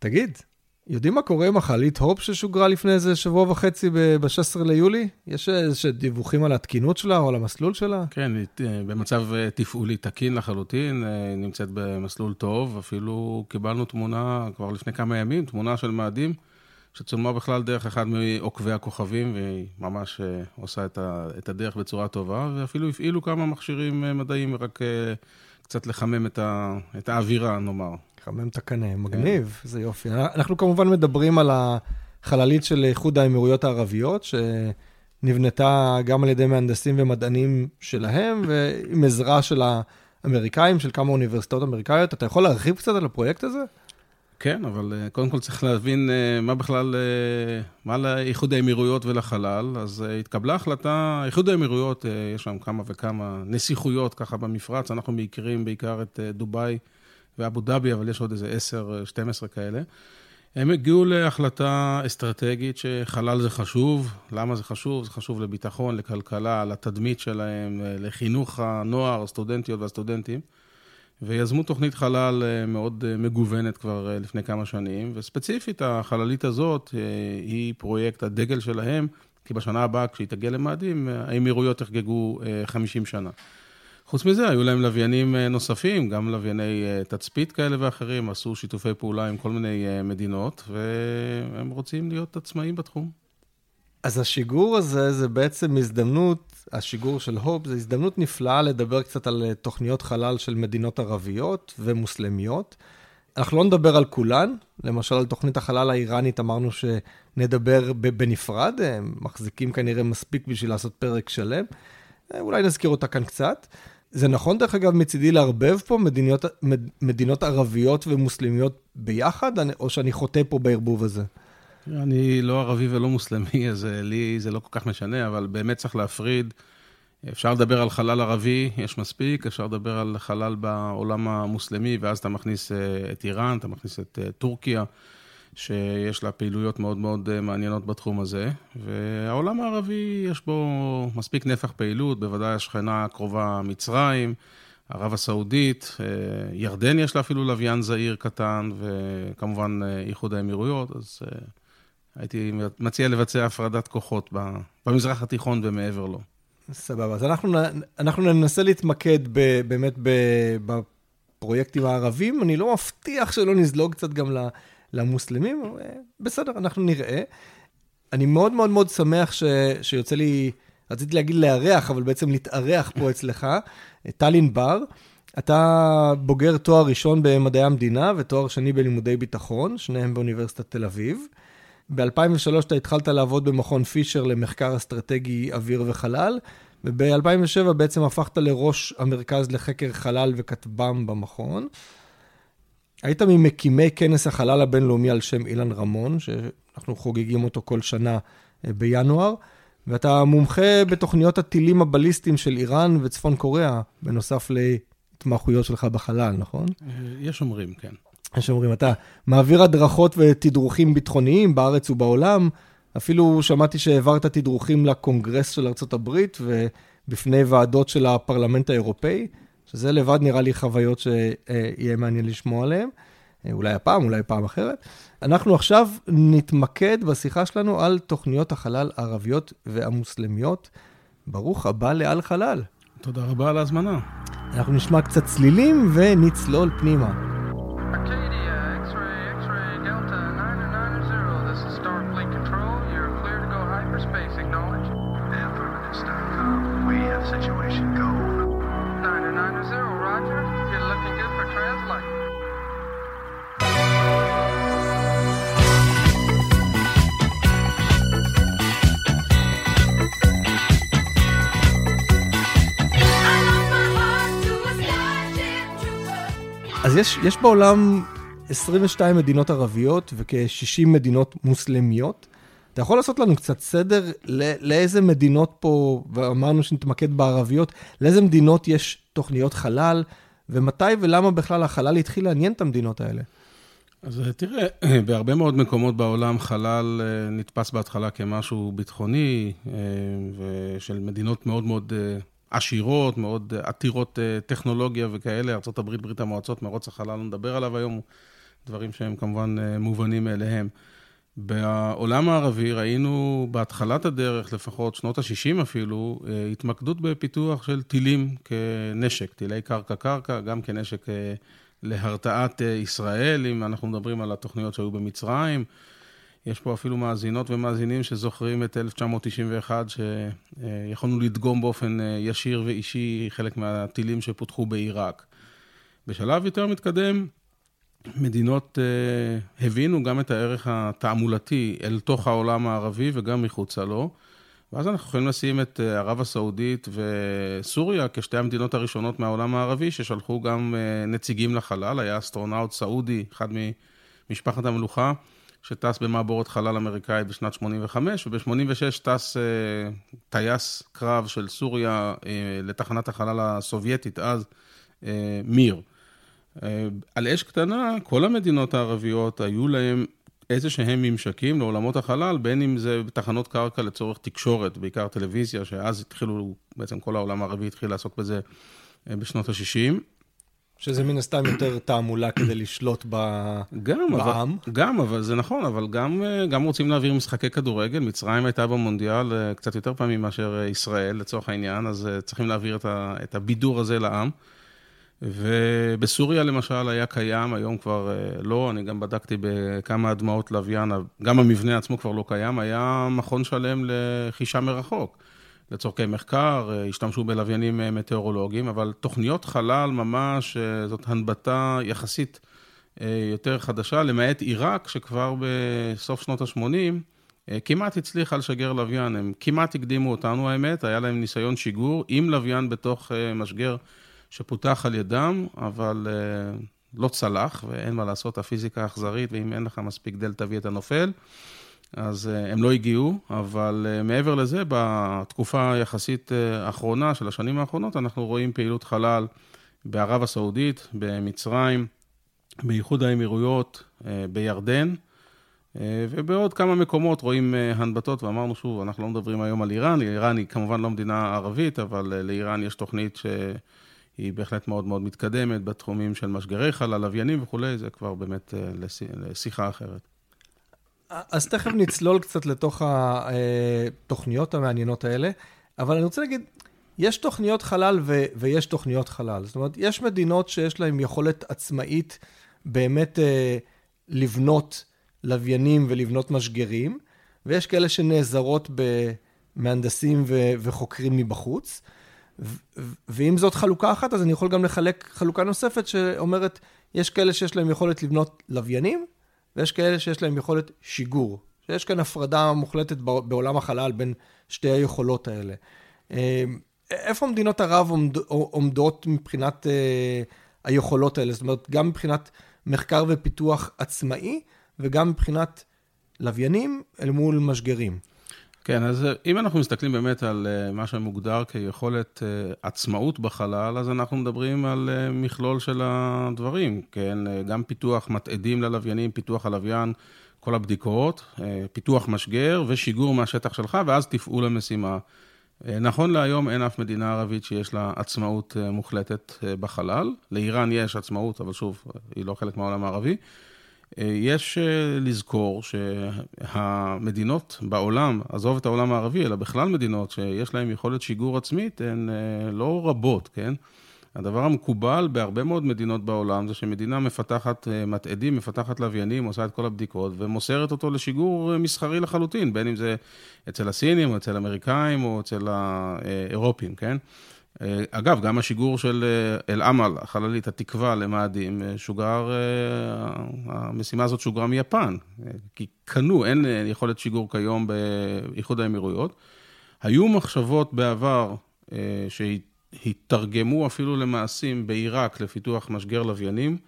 תגיד, יודעים מה קורה עם החללית הופ ששוגרה לפני איזה שבוע וחצי ב-16 ליולי? יש איזה דיווחים על התקינות שלה או על המסלול שלה? כן, היא במצב אה, תפעולי תקין לחלוטין, אה, היא נמצאת במסלול טוב, אפילו קיבלנו תמונה כבר לפני כמה ימים, תמונה של מאדים, שצולמה בכלל דרך אחד מעוקבי הכוכבים, והיא ממש אה, עושה את הדרך בצורה טובה, ואפילו הפעילו כמה מכשירים מדעיים, רק קצת לחמם את האווירה, נאמר. חמם את הקנה, מגניב, כן. זה יופי. אנחנו כמובן מדברים על החללית של איחוד האמירויות הערביות, שנבנתה גם על ידי מהנדסים ומדענים שלהם, ועם עזרה של האמריקאים, של כמה אוניברסיטאות אמריקאיות. אתה יכול להרחיב קצת על הפרויקט הזה? כן, אבל אה, קודם כל צריך להבין אה, מה בכלל, אה, מה לאיחוד האמירויות ולחלל. אז התקבלה החלטה, איחוד האמירויות, יש שם כמה וכמה נסיכויות ככה במפרץ, אנחנו מכירים בעיקר את דובאי. ואבו דאבי, אבל יש עוד איזה 10-12 כאלה. הם הגיעו להחלטה אסטרטגית שחלל זה חשוב. למה זה חשוב? זה חשוב לביטחון, לכלכלה, לתדמית שלהם, לחינוך הנוער, הסטודנטיות והסטודנטים. ויזמו תוכנית חלל אה, מאוד אה, מגוונת כבר אה, לפני כמה שנים, וספציפית החללית הזאת היא פרויקט הדגל שלהם, כי בשנה הבאה, כשהיא תגיע למאדים, האמירויות יחגגו 50 שנה. חוץ מזה, היו להם לוויינים אה, נוספים, גם לווייני אה, תצפית כאלה ואחרים, עשו שיתופי פעולה עם כל מיני אה, מדינות, והם רוצים להיות עצמאים בתחום. אז השיגור הזה זה בעצם הזדמנות, השיגור של הופ, זה הזדמנות נפלאה לדבר קצת על תוכניות חלל של מדינות ערביות ומוסלמיות. אנחנו לא נדבר על כולן, למשל על תוכנית החלל האיראנית אמרנו שנדבר בנפרד, הם מחזיקים כנראה מספיק בשביל לעשות פרק שלם. אולי נזכיר אותה כאן קצת. זה נכון, דרך אגב, מצידי לערבב פה מדיניות, מד, מדינות ערביות ומוסלמיות ביחד, או שאני חוטא פה בערבוב הזה? אני לא ערבי ולא מוסלמי, אז אה, לי זה לא כל כך משנה, אבל באמת צריך להפריד. אפשר לדבר על חלל ערבי, יש מספיק, אפשר לדבר על חלל בעולם המוסלמי, ואז אתה מכניס אה, את איראן, אתה מכניס את אה, טורקיה. שיש לה פעילויות מאוד מאוד אה, מעניינות בתחום הזה, והעולם הערבי יש בו מספיק נפח פעילות, בוודאי השכנה הקרובה מצרים, ערב הסעודית, אה, ירדן יש לה אפילו לוויין זעיר קטן, וכמובן אה, איחוד האמירויות, אז הייתי מציע לבצע הפרדת כוחות במזרח התיכון ומעבר לו. סבבה, אז אנחנו, אנחנו ננסה להתמקד ב, באמת בפרויקטים הערבים. אני לא מבטיח שלא נזלוג קצת גם. למוסלמים, אה, בסדר, אנחנו נראה. אני מאוד מאוד מאוד שמח ש... שיוצא לי, רציתי להגיד לארח, אבל בעצם להתארח פה אצלך, טל ענבר. אתה בוגר תואר ראשון במדעי המדינה ותואר שני בלימודי ביטחון, שניהם באוניברסיטת תל אביב. ב-2003 אתה התחלת לעבוד במכון פישר למחקר אסטרטגי אוויר וחלל, וב-2007 בעצם הפכת לראש המרכז לחקר חלל וכטב"ם במכון. היית ממקימי כנס החלל הבינלאומי על שם אילן רמון, שאנחנו חוגגים אותו כל שנה אה, בינואר, ואתה מומחה בתוכניות הטילים הבליסטיים של איראן וצפון קוריאה, בנוסף להתמחויות שלך בחלל, נכון? אה, יש אומרים, כן. יש אומרים, אתה מעביר הדרכות ותדרוכים ביטחוניים בארץ ובעולם, אפילו שמעתי שהעברת תדרוכים לקונגרס של ארה"ב ובפני ועדות של הפרלמנט האירופאי. שזה לבד נראה לי חוויות שיהיה מעניין לשמוע עליהן. אולי הפעם, אולי פעם אחרת. אנחנו עכשיו נתמקד בשיחה שלנו על תוכניות החלל הערביות והמוסלמיות. ברוך הבא לעל חלל. תודה רבה על ההזמנה. אנחנו נשמע קצת צלילים ונצלול פנימה. אז יש, יש בעולם 22 מדינות ערביות וכ-60 מדינות מוסלמיות. אתה יכול לעשות לנו קצת סדר לאיזה מדינות פה, ואמרנו שנתמקד בערביות, לאיזה מדינות יש תוכניות חלל, ומתי ולמה בכלל החלל התחיל לעניין את המדינות האלה? אז תראה, בהרבה מאוד מקומות בעולם חלל אה, נתפס בהתחלה כמשהו ביטחוני, אה, ושל מדינות מאוד מאוד אה, עשירות, מאוד עתירות טכנולוגיה וכאלה, ארה"ב, ברית המועצות, מרוץ החלל, לא נדבר עליו היום, דברים שהם כמובן מובנים מאליהם. בעולם הערבי ראינו בהתחלת הדרך, לפחות שנות ה-60 אפילו, התמקדות בפיתוח של טילים כנשק, טילי קרקע-קרקע, גם כנשק להרתעת ישראל, אם אנחנו מדברים על התוכניות שהיו במצרים. יש פה אפילו מאזינות ומאזינים שזוכרים את 1991, שיכולנו לדגום באופן ישיר ואישי חלק מהטילים שפותחו בעיראק. בשלב יותר מתקדם, מדינות אה, הבינו גם את הערך התעמולתי אל תוך העולם הערבי וגם מחוצה לו. ואז אנחנו יכולים לשים את אה, ערב הסעודית וסוריה כשתי המדינות הראשונות מהעולם הערבי, ששלחו גם נציגים לחלל. היה אסטרונאוט סעודי, אחד ממשפחת המלוכה, שטס במעבורת חלל אמריקאית בשנת 85, וב-86 טס אה, טייס קרב של סוריה אה, לתחנת החלל הסובייטית אז, uh, מיר. אה, על אש קטנה, כל המדינות הערביות היו להם איזה שהם ממשקים לעולמות החלל, בין אם זה תחנות קרקע לצורך תקשורת, בעיקר טלוויזיה, שאז התחילו, בעצם כל העולם הערבי התחיל לעסוק בזה אה, בשנות ה-60. שזה מן הסתם יותר תעמולה כדי לשלוט ב... גם, בעם. אבל, גם, אבל זה נכון, אבל גם, אה, גם רוצים להעביר משחקי כדורגל. מצרים הייתה במונדיאל קצת יותר פעמים מאשר ישראל, לצורך העניין, אז צריכים להעביר את, ה, את הבידור הזה לעם. ובסוריה למשל היה קיים, היום כבר אה, לא, אני גם בדקתי בכמה הדמעות לוויין, גם המבנה עצמו כבר לא קיים, היה מכון שלם לחישה מרחוק. לצורכי מחקר, אה, השתמשו בלוויינים אה, מטאורולוגיים, אבל תוכניות חלל ממש, זאת הנבטה יחסית יותר חדשה, למעט עיראק, שכבר בסוף שנות ה-80, כמעט הצליחה לשגר לוויין, הם כמעט הקדימו אותנו האמת, היה להם ניסיון שיגור עם לוויין בתוך משגר שפותח על ידם, אבל לא צלח, ואין מה לעשות, הפיזיקה אכזרית, ואם אין לך מספיק דלתא וי אתה נופל. אז uh, הם לא הגיעו, אבל uh, מעבר לזה, בתקופה היחסית האחרונה של השנים האחרונות, אנחנו רואים פעילות חלל בערב הסעודית, במצרים, באיחוד האמירויות, בירדן. ובעוד כמה מקומות רואים הנבטות, ואמרנו שוב, אנחנו לא מדברים היום על איראן, איראן היא כמובן לא מדינה ערבית, אבל לאיראן יש תוכנית ש... היא בהחלט מאוד מאוד מתקדמת בתחומים של משגרי חלל, לוויינים וכולי, זה כבר באמת אה, לשיחה אחרת. אז תכף נצלול קצת לתוך התוכניות המעניינות האלה, אבל אני רוצה להגיד, יש תוכניות חלל ו- ויש תוכניות חלל. זאת אומרת, יש מדינות שיש להן יכולת עצמאית באמת אה, לבנות לוויינים ולבנות משגרים, ויש כאלה שנעזרות במהנדסים ו- וחוקרים מבחוץ. ואם זאת חלוקה אחת, אז אני יכול גם לחלק חלוקה נוספת שאומרת, יש כאלה שיש להם יכולת לבנות לוויינים, ויש כאלה שיש להם יכולת שיגור. שיש כאן הפרדה מוחלטת בעולם החלל בין שתי היכולות האלה. אה, איפה מדינות ערב עומד, עומדות מבחינת אה, היכולות האלה? זאת אומרת, גם מבחינת מחקר ופיתוח עצמאי, וגם מבחינת לוויינים אל מול משגרים. כן, אז אה, אם אנחנו מסתכלים באמת על אה, מה שמוגדר כיכולת אה, עצמאות בחלל, אז אנחנו מדברים על מכלול של הדברים, כן? גם פיתוח מתעדים ללוויינים, פיתוח הלוויין, כל הבדיקות, פיתוח משגר ושיגור מהשטח שלך, ואז תפעול המשימה. נכון להיום אין אף מדינה ערבית שיש לה עצמאות מוחלטת בחלל. לאיראן יש עצמאות, אבל שוב, היא לא חלק מהעולם הערבי. אה, יש אה, לזכור שהמדינות בעולם, עזוב את העולם הערבי, אלא בכלל מדינות שיש להן יכולת שיגור עצמית, הן אה, לא רבות, כן? הדבר המקובל בהרבה מאוד מדינות בעולם זה שמדינה מפתחת מתעדים, מפתחת לוויינים, עושה את כל הבדיקות ומוסרת אותו לשיגור מסחרי לחלוטין, בין אם זה אצל הסינים או אצל האמריקאים או אצל האירופים, כן? אה, אגב, גם השיגור של אה, אל-עמל, החללית, התקווה למאדים, אה, שוגר, המשימה הזאת שוגרה מיפן, כי קנו, אין יכולת שיגור כיום באיחוד האמירויות. היו מחשבות בעבר שהתרגמו אפילו למעשים בעיראק לפיתוח משגר לוויינים,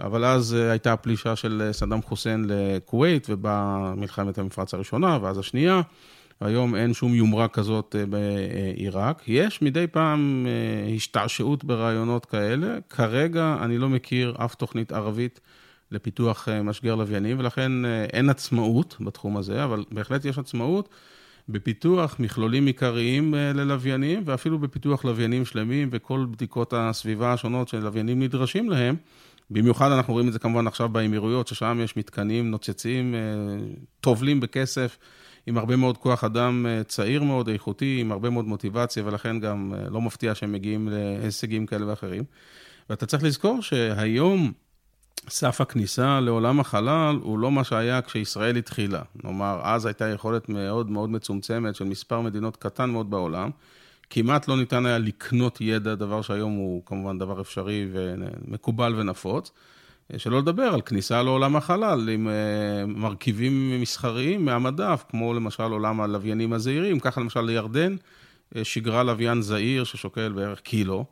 אבל אז הייתה הפלישה של סדאם חוסיין לכווית, ובאה מלחמת המפרץ הראשונה, ואז השנייה. היום אין שום יומרה כזאת אה, בעיראק. יש מדי פעם אה, השתעשעות ברעיונות כאלה. כרגע אני לא מכיר אף תוכנית ערבית לפיתוח אה, משגר לוויינים, ולכן אין עצמאות בתחום הזה, אבל בהחלט יש עצמאות בפיתוח מכלולים עיקריים ללוויינים, ואפילו בפיתוח לוויינים שלמים וכל בדיקות הסביבה השונות שלוויינים נדרשים להם. במיוחד אנחנו רואים את זה כמובן עכשיו באמירויות, ששם יש מתקנים נוצצים, טובלים בכסף, עם הרבה מאוד כוח אדם צעיר מאוד, איכותי, עם הרבה מאוד מוטיבציה, ולכן גם לא מפתיע שהם מגיעים להישגים כאלה ואחרים. ואתה צריך לזכור שהיום סף הכניסה לעולם החלל הוא לא מה שהיה כשישראל התחילה. כלומר, אז הייתה יכולת מאוד מאוד מצומצמת של מספר מדינות קטן מאוד בעולם. כמעט לא ניתן היה לקנות ידע, דבר שהיום הוא כמובן דבר אפשרי ומקובל ונפוץ. שלא לדבר על כניסה לעולם החלל עם אה, מרכיבים מסחריים מהמדף, כמו למשל עולם הלוויינים הזעירים. ככה למשל לירדן אה, שיגרה לוויין זעיר ששוקל בערך קילו.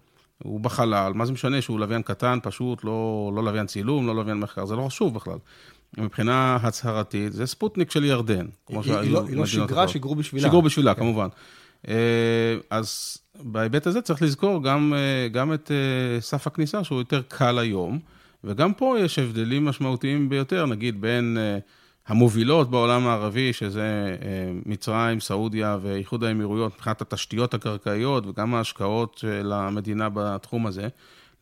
הוא בחלל, מה זה משנה שהוא לוויין קטן, פשוט, לא, לא לוויין צילום, לא לוויין מחקר, זה לא חשוב בכלל. מבחינה הצהרתית, זה ספוטניק של ירדן, כמו שהיו מדינות אחרות. היא לא שיגרה, שיגרו בשבילה. שיגרו בשבילה, כן. כמובן. אה, אז בהיבט הזה צריך לזכור גם, גם את סף הכניסה, שהוא יותר קל היום, וגם פה יש הבדלים משמעותיים ביותר, נגיד בין... המובילות בעולם הערבי, שזה אה, מצרים, סעודיה ואיחוד האמירויות, מבחינת התשתיות הקרקעיות וגם ההשקעות של המדינה בתחום הזה,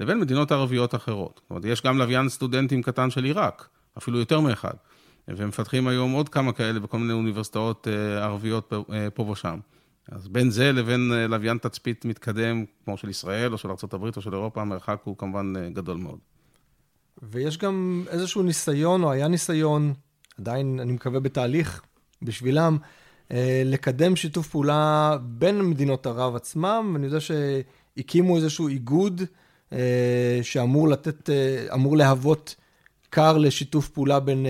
לבין מדינות ערביות אחרות. זאת אומרת, יש גם לוויין סטודנטים קטן של עיראק, אפילו יותר מאחד, ומפתחים היום עוד כמה כאלה בכל מיני אוניברסיטאות אה, ערביות אה, פה ושם. אז בין זה לבין לוויין תצפית מתקדם, כמו של ישראל או של ארה"ב או של אירופה, המרחק הוא כמובן גדול מאוד. ויש גם איזשהו ניסיון, או היה ניסיון, עדיין, אני מקווה, בתהליך בשבילם, אה, לקדם שיתוף פעולה בין מדינות ערב עצמם, ואני יודע שהקימו איזשהו איגוד אה, שאמור לתת, אה, אמור להוות כר לשיתוף פעולה בין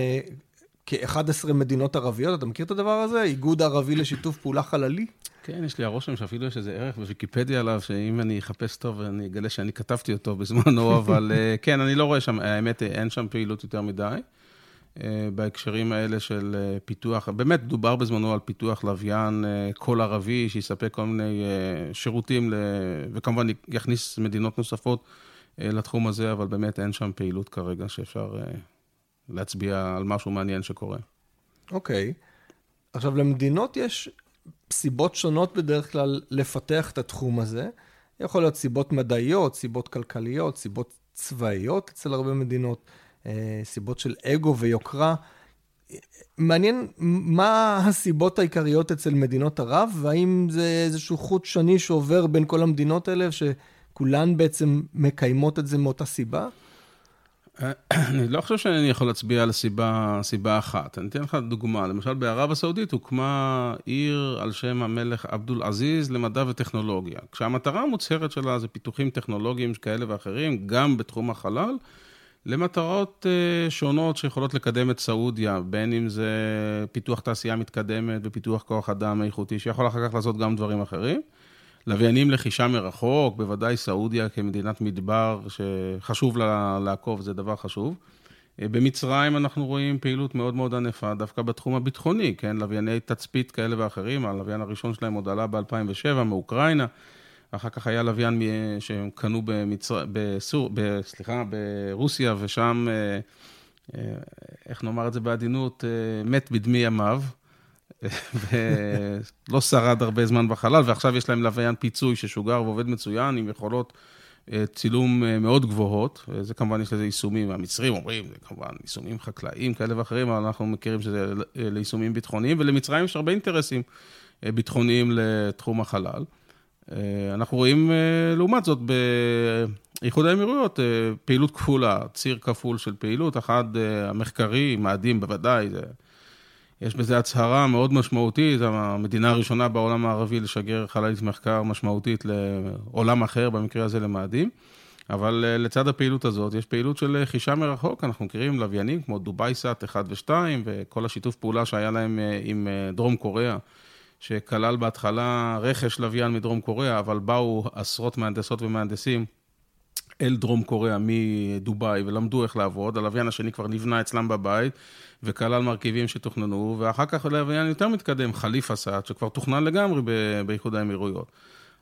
כ-11 מדינות ערביות. אתה מכיר את הדבר הזה? איגוד ערבי לשיתוף פעולה חללי? כן, יש לי הרושם שאפילו יש איזה ערך בוויקיפדיה עליו, שאם אני אחפש טוב, אני אגלה שאני כתבתי אותו בזמנו, אבל כן, אני לא רואה שם, האמת, אין שם פעילות יותר מדי. אה, בהקשרים האלה של אה, פיתוח, באמת דובר בזמנו על פיתוח לוויין אה, כל ערבי, שיספק כל מיני שירותים, וכמובן יכניס מדינות נוספות לתחום הזה, אבל באמת אין שם פעילות כרגע שאפשר להצביע על משהו מעניין שקורה. אוקיי. Okay. עכשיו, למדינות יש סיבות שונות בדרך כלל לפתח את התחום הזה. יכול להיות סיבות מדעיות, סיבות כלכליות, סיבות צבאיות אצל הרבה מדינות. אה, סיבות של אגו ויוקרה. מעניין מה הסיבות העיקריות אצל מדינות ערב, והאם זה איזשהו חוט שני שעובר בין כל המדינות האלה, שכולן בעצם מקיימות את זה מאותה סיבה? אני לא חושב שאני יכול להצביע על סיבה, סיבה אחת. אני אתן לך דוגמה. למשל, בערב הסעודית הוקמה עיר על שם המלך עבדול עזיז למדע וטכנולוגיה. כשהמטרה המוצהרת שלה זה פיתוחים טכנולוגיים כאלה ואחרים, גם בתחום החלל, למטרות אה, שונות שיכולות לקדם את סעודיה, בין אם זה פיתוח תעשייה מתקדמת ופיתוח כוח אדם איכותי, שיכול אחר כך לעשות גם דברים אחרים. לוויינים לחישה מרחוק, בוודאי סעודיה כמדינת מדבר שחשוב לה לעקוב, זה דבר חשוב. אה, במצרים אנחנו רואים פעילות מאוד מאוד ענפה, דווקא בתחום הביטחוני, כן? לווייני תצפית כאלה ואחרים, הלוויין הראשון שלהם עוד עלה ב-2007 מאוקראינה. אחר כך היה לוויין שהם קנו במצר... בסור... ב... סליחה, ברוסיה, ושם, אה, אה, איך נאמר את זה בעדינות, מת בדמי ימיו, ולא שרד הרבה זמן בחלל, ועכשיו יש להם לוויין פיצוי ששוגר ועובד מצוין, עם יכולות צילום מאוד גבוהות. זה כמובן, יש לזה יישומים, המצרים אומרים, זה כמובן יישומים חקלאיים כאלה ואחרים, אבל אנחנו מכירים שזה ליישומים ביטחוניים, ולמצרים יש הרבה אינטרסים ביטחוניים לתחום החלל. אה, אנחנו רואים, אה, לעומת זאת, באיחוד האמירויות, אה, פעילות כפולה, ציר כפול של פעילות, אחד המחקרי, מאדים בוודאי, זה, יש בזה הצהרה מאוד משמעותית, המדינה הראשונה בעולם הערבי לשגר חללית מחקר משמעותית לעולם אחר, במקרה הזה למאדים. אבל לצד הפעילות הזאת, יש פעילות של חישה מרחוק, אנחנו מכירים לוויינים כמו דובאי סאט 1 ו-2, וכל השיתוף פעולה שהיה להם עם דרום קוריאה. שכלל בהתחלה רכש לוויין מדרום קוריאה, אבל באו עשרות מהנדסות ומהנדסים אל דרום קוריאה מדובאי ולמדו איך לעבוד. הלוויין השני כבר נבנה אצלם בבית וכלל מרכיבים שתוכננו, ואחר כך לוויין יותר מתקדם, חליף אסד, שכבר תוכנן לגמרי באיחוד האמירויות.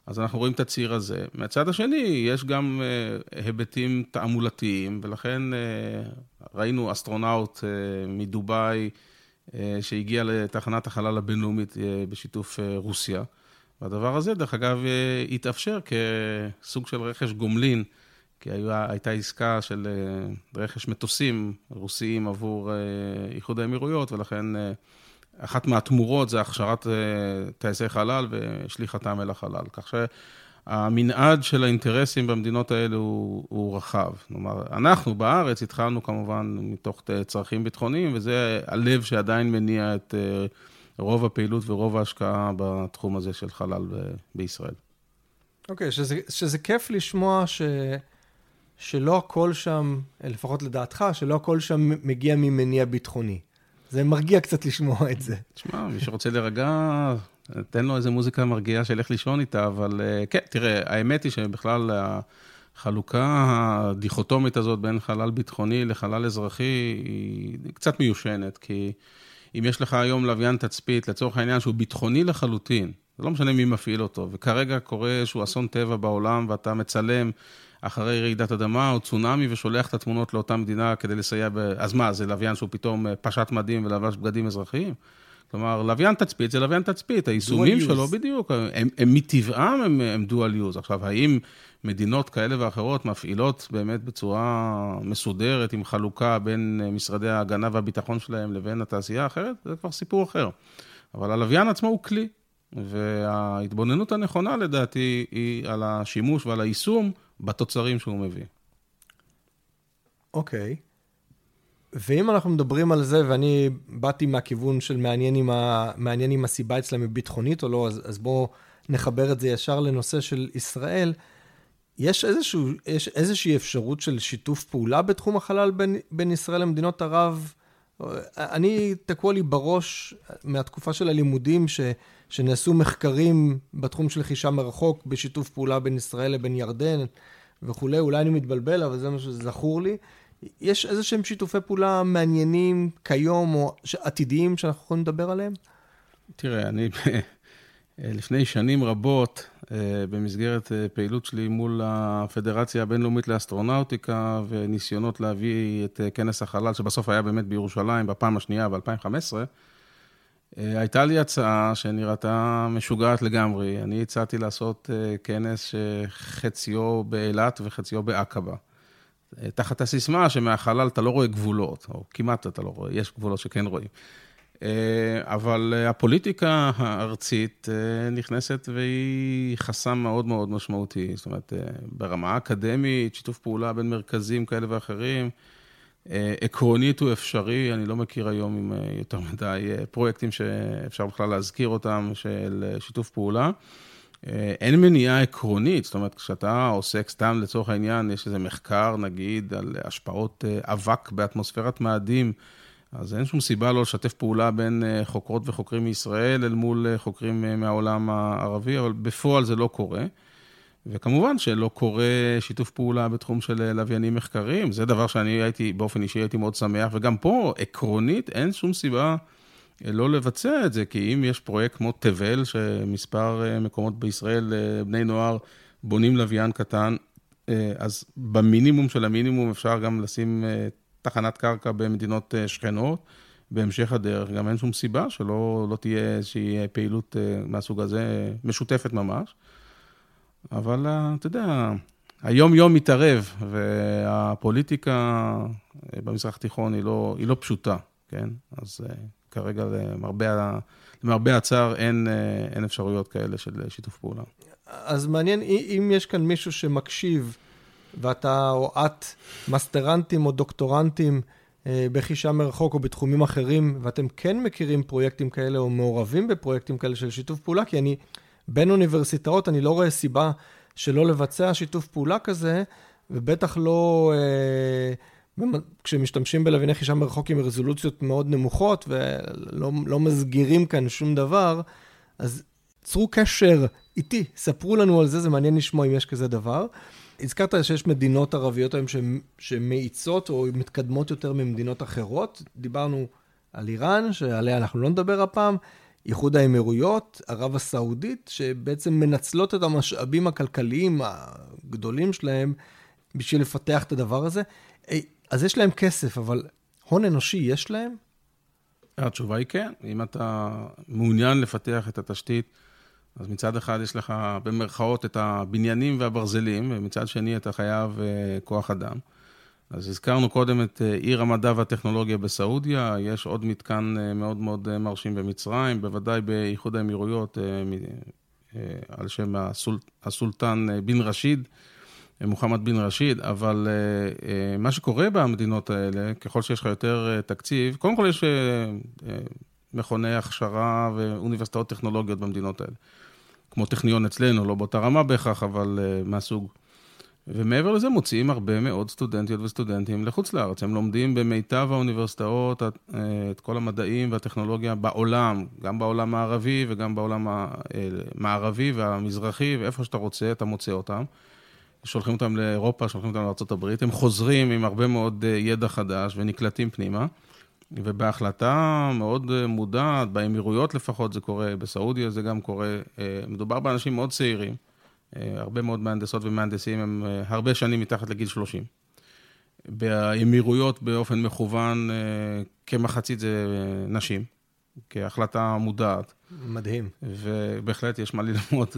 אז אנחנו רואים את הציר הזה. מהצד השני, יש גם uh, היבטים תעמולתיים, ולכן uh, ראינו אסטרונאוט uh, מדובאי, אה, שהגיע לתחנת החלל הבינלאומית אה, בשיתוף אה, רוסיה. והדבר הזה, דרך אגב, התאפשר כסוג של רכש גומלין כי הייתה עסקה של אה, רכש מטוסים רוסיים עבור איחוד האמירויות, ולכן אחת מהתמורות זה הכשרת טייסי חלל ושליחתם אל החלל. כך שהמנעד של האינטרסים במדינות האלה הוא, הוא רחב. כלומר, אנחנו בארץ התחלנו כמובן מתוך צרכים ביטחוניים, וזה הלב שעדיין מניע את רוב הפעילות ורוב ההשקעה בתחום הזה של חלל בישראל. אוקיי, okay, שזה, שזה כיף לשמוע ש, שלא הכל שם, לפחות לדעתך, שלא הכל שם מגיע ממניע ביטחוני. זה מרגיע קצת לשמוע את זה. תשמע, מי שרוצה להירגע, תן לו איזה מוזיקה מרגיעה שילך לישון איתה, אבל אה, כן, תראה, האמת היא שבכלל החלוקה הדיכוטומית הזאת בין חלל ביטחוני לחלל אזרחי היא קצת מיושנת, כי אם יש לך היום לוויין תצפית, לצורך העניין שהוא ביטחוני לחלוטין, זה לא משנה מי מפעיל אותו, וכרגע קורה איזשהו אסון טבע בעולם ואתה מצלם אחרי רעידת אדמה או צונאמי ושולח את התמונות לאותה מדינה כדי לסייע ב... אז מה, זה לוויין שהוא פתאום אה, פשט מדים ולבש בגדים אזרחיים? כלומר, לוויין תצפית זה לוויין תצפית, היישומים שלו בדיוק, הם, הם מטבעם הם, הם דואל יוז. עכשיו, האם מדינות כאלה ואחרות מפעילות באמת בצורה מסודרת, עם חלוקה בין אה, משרדי ההגנה והביטחון שלהם לבין התעשייה האחרת? זה כבר סיפור אחר. אבל הלוויין עצמו הוא כלי, וההתבוננות הנכונה לדעתי היא על השימוש ועל היישום בתוצרים שהוא מביא. אוקיי. Okay. ואם אנחנו מדברים על זה, ואני באתי מהכיוון של מעניין אם, ה... מעניין אם הסיבה אצלם היא ביטחונית או לא, אז, אז בואו נחבר את זה ישר לנושא של ישראל. יש, איזשהו, יש איזושהי אפשרות של שיתוף פעולה בתחום החלל בין, בין ישראל למדינות ערב? אני, תקוע לי בראש מהתקופה של הלימודים, ש, שנעשו מחקרים בתחום של רכישה מרחוק, בשיתוף פעולה בין ישראל לבין ירדן וכולי, אולי אני מתבלבל, אבל זה מה שזכור לי. יש איזה שהם שיתופי פעולה מעניינים כיום, או עתידיים, שאנחנו יכולים לדבר עליהם? תראה, אני לפני שנים רבות, אה, במסגרת אה, פעילות שלי מול הפדרציה הבינלאומית לאסטרונאוטיקה, וניסיונות להביא את אה, כנס החלל, שבסוף היה באמת בירושלים בפעם השנייה ב-2015, הייתה לי הצעה שנראתה משוגעת לגמרי. אני הצעתי לעשות כנס שחציו באילת וחציו בעקבה. תחת הסיסמה שמהחלל אתה לא רואה גבולות, או כמעט אתה לא רואה, יש גבולות שכן רואים. אה, אבל הפוליטיקה הארצית אה, נכנסת והיא חסם מאוד מאוד משמעותי. זאת אומרת, אה, ברמה האקדמית, שיתוף פעולה בין מרכזים כאלה ואחרים, עקרונית הוא אפשרי, אני לא מכיר היום עם יותר מדי פרויקטים שאפשר בכלל להזכיר אותם, של שיתוף פעולה. אין מניעה עקרונית, זאת אומרת, כשאתה עוסק סתם לצורך העניין, יש איזה מחקר, נגיד, על השפעות אבק באטמוספירת מאדים, אז אין שום סיבה לא לשתף פעולה בין אה, חוקרות וחוקרים מישראל אל מול אה, חוקרים אה, מהעולם הערבי, אבל בפועל זה לא קורה. וכמובן שלא קורה שיתוף פעולה בתחום של לוויינים מחקריים, זה דבר שאני הייתי, באופן אישי הייתי מאוד שמח, וגם פה, עקרונית, אין שום סיבה לא לבצע את זה, כי אם יש פרויקט כמו תבל, שמספר מקומות בישראל, בני נוער בונים לוויין קטן, אז במינימום של המינימום אפשר גם לשים תחנת קרקע במדינות אה, שכנות. בהמשך הדרך, גם אין שום סיבה שלא לא תהיה איזושהי פעילות אה, מהסוג הזה, משותפת ממש. אבל אה, אתה יודע, היום-יום מתערב, והפוליטיקה במזרח התיכון היא לא, היא לא פשוטה, כן? אז כרגע, למרבה, למרבה הצער, אין, אין אפשרויות כאלה של שיתוף פעולה. אז מעניין, אם יש כאן מישהו שמקשיב, ואתה או את מסטרנטים או דוקטורנטים אה, בחישה מרחוק או בתחומים אחרים, ואתם כן מכירים פרויקטים כאלה או מעורבים בפרויקטים כאלה של שיתוף פעולה, כי אני, בין אוניברסיטאות, אני לא רואה סיבה שלא לבצע שיתוף פעולה כזה, ובטח לא... אה, כשמשתמשים בלוויני חישה מרחוק עם רזולוציות מאוד נמוכות ולא לא מסגירים כאן שום דבר, אז צרו קשר איתי, ספרו לנו על זה, זה מעניין לשמוע אם יש כזה דבר. הזכרת שיש מדינות ערביות היום שמאיצות או מתקדמות יותר ממדינות אחרות. דיברנו על איראן, שעליה אנחנו לא נדבר הפעם, איחוד האמירויות, ערב הסעודית, שבעצם מנצלות את המשאבים הכלכליים הגדולים שלהם בשביל לפתח את הדבר הזה. אז יש להם כסף, אבל הון אנושי יש להם? התשובה היא כן. אם אתה מעוניין לפתח את התשתית אז מצד אחד יש לך במרכאות את הבניינים והברזלים, ומצד שני אתה חייב כוח אדם. אז הזכרנו קודם את עיר המדע והטכנולוגיה בסעודיה, יש עוד מתקן מאוד מאוד מרשים במצרים, בוודאי באיחוד האמירויות, על שם הסול, הסולטן בן רשיד. מוחמד בן רשיד, אבל מה שקורה במדינות האלה, ככל שיש לך יותר תקציב, קודם כל יש מכוני הכשרה ואוניברסיטאות טכנולוגיות במדינות האלה. כמו טכניון אצלנו, לא באותה רמה בהכרח, אבל מהסוג. ומעבר לזה מוציאים הרבה מאוד סטודנטיות וסטודנטים לחוץ לארץ. הם לומדים במיטב האוניברסיטאות את כל המדעים והטכנולוגיה בעולם, גם בעולם הערבי וגם בעולם המערבי והמזרחי, ואיפה שאתה רוצה, אתה מוצא אותם. שולחים אותם לאירופה, שולחים אותם לארה"ב, הם חוזרים עם הרבה מאוד אה, ידע חדש ונקלטים פנימה. ובהחלטה מאוד אה, מודעת, באמירויות לפחות זה קורה, בסעודיה זה גם קורה, אה, מדובר באנשים מאוד צעירים, הרבה מאוד מהנדסות ומהנדסים הם הרבה שנים מתחת לגיל 30. באמירויות באופן מכוון, כמחצית זה נשים, כהחלטה מודעת. מדהים. ובהחלט יש מה ללמוד